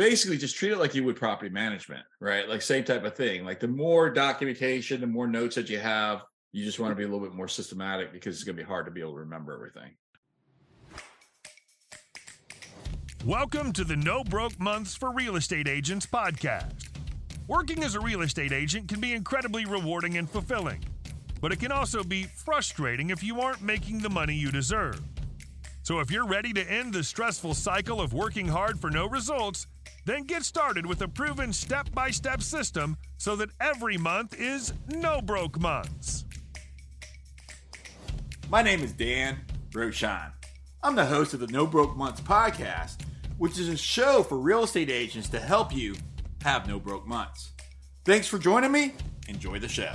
basically just treat it like you would property management, right? Like same type of thing. Like the more documentation, the more notes that you have, you just want to be a little bit more systematic because it's going to be hard to be able to remember everything. Welcome to the No Broke Months for Real Estate Agents podcast. Working as a real estate agent can be incredibly rewarding and fulfilling, but it can also be frustrating if you aren't making the money you deserve. So if you're ready to end the stressful cycle of working hard for no results, then get started with a proven step by step system so that every month is no broke months. My name is Dan Rochon. I'm the host of the No Broke Months podcast, which is a show for real estate agents to help you have no broke months. Thanks for joining me. Enjoy the show.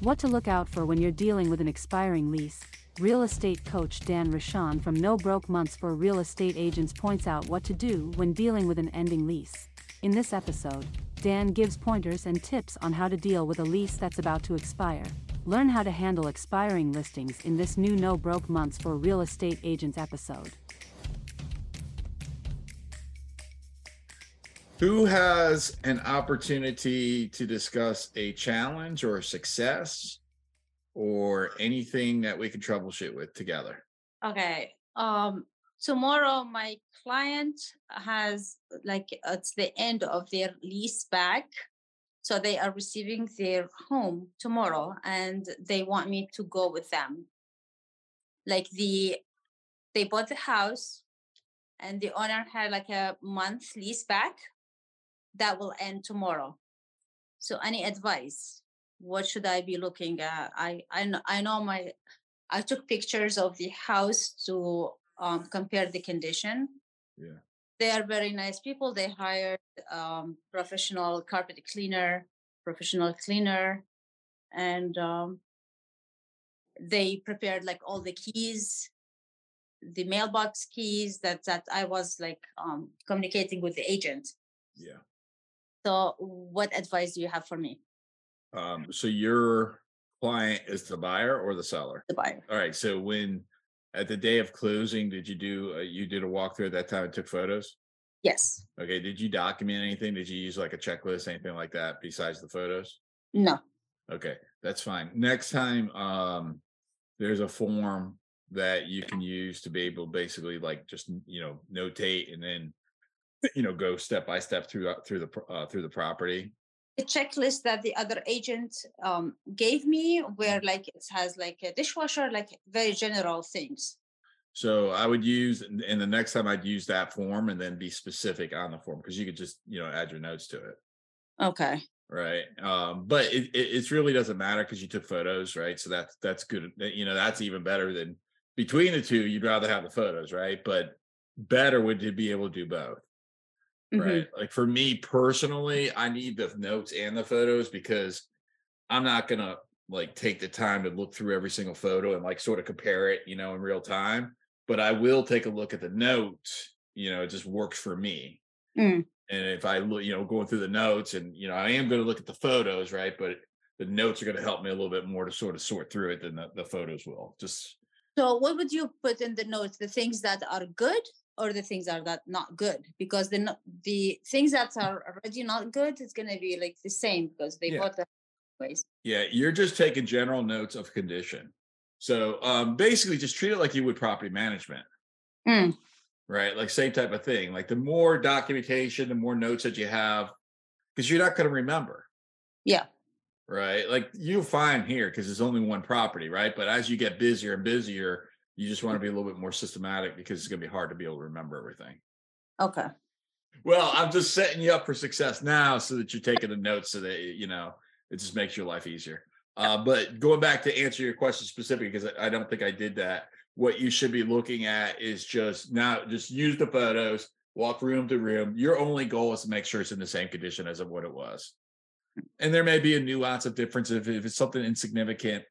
What to look out for when you're dealing with an expiring lease. Real estate coach Dan Rochon from No Broke Months for Real Estate Agents points out what to do when dealing with an ending lease. In this episode, Dan gives pointers and tips on how to deal with a lease that's about to expire. Learn how to handle expiring listings in this new No Broke Months for Real Estate Agents episode. Who has an opportunity to discuss a challenge or a success or anything that we can troubleshoot with together? Okay. Um tomorrow my client has like it's the end of their lease back. So they are receiving their home tomorrow and they want me to go with them. Like the they bought the house and the owner had like a month lease back that will end tomorrow. So any advice? What should I be looking at? I I know, I know my I took pictures of the house to um, compare the condition. Yeah. They are very nice people. They hired um, professional carpet cleaner, professional cleaner, and um, they prepared like all the keys, the mailbox keys that that I was like um, communicating with the agent. Yeah. So, what advice do you have for me? Um, so your client is the buyer or the seller? The buyer. All right. So when at the day of closing, did you do uh, you did a walkthrough at that time and took photos? Yes. Okay. Did you document anything? Did you use like a checklist, anything like that besides the photos? No. Okay, that's fine. Next time, um, there's a form that you can use to be able to basically like just you know notate and then you know go step by step through through the uh, through the property the checklist that the other agent um, gave me where like it has like a dishwasher like very general things. So i would use and the next time i'd use that form and then be specific on the form because you could just you know add your notes to it. Okay. Right um but it it, it really doesn't matter because you took photos right? So that's that's good you know that's even better than between the two you'd rather have the photos right? But better would to be able to do both Mhm. right? Like for me personally, I need the notes and the photos because I'm not gonna like take the time to look through every single photo and like sort of compare it, you know, in real time. But I will take a look at the notes. You know, it just works for me. Mm. And if I look, you know, going through the notes, and you know, I am going to look at the photos, right? But the notes are going to help me a little bit more to sort of sort through it than the, the photos will. Just so what would you put in the notes the things that are good or the things are that not good because the the things that are already not good it's going to be like the same because they Yeah. bought the ways Yeah, you're just taking general notes of condition. So um, basically, just treat it like you would property management, Mm. right? Like same type of thing. Like the more documentation, the more notes that you have, because you're not going to remember, yeah right? Like you'll find here because it's only one property, right? But as you get busier and busier, you just want to be a little bit more systematic because it's going to be hard to be able to remember everything. okay Well, I'm just setting you up for success now so that you're taking the notes so that you know it just makes your life easier. Uh, but going back to answer your question specifically, because I I don't think I did that. What you should be looking at is just now just use the photos, walk room to room. Your only goal is to make sure it's in the same condition as of what it was. And there may be a nuance of difference if, if it's something insignificant,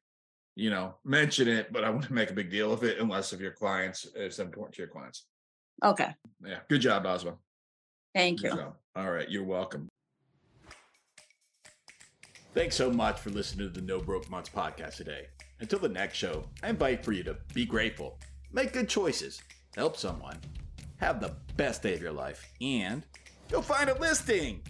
you know, mention it, but I wouldn't make a big deal of it unless if your clients it's important to your clients. okay Yeah. Good job, Oswald. thank Good you job. All right, you're welcome. Thanks so much for listening to the No Broke Months podcast today. Until the next show, I invite for you to be grateful, make good choices, help someone, Have the best day of your life and go find a listing.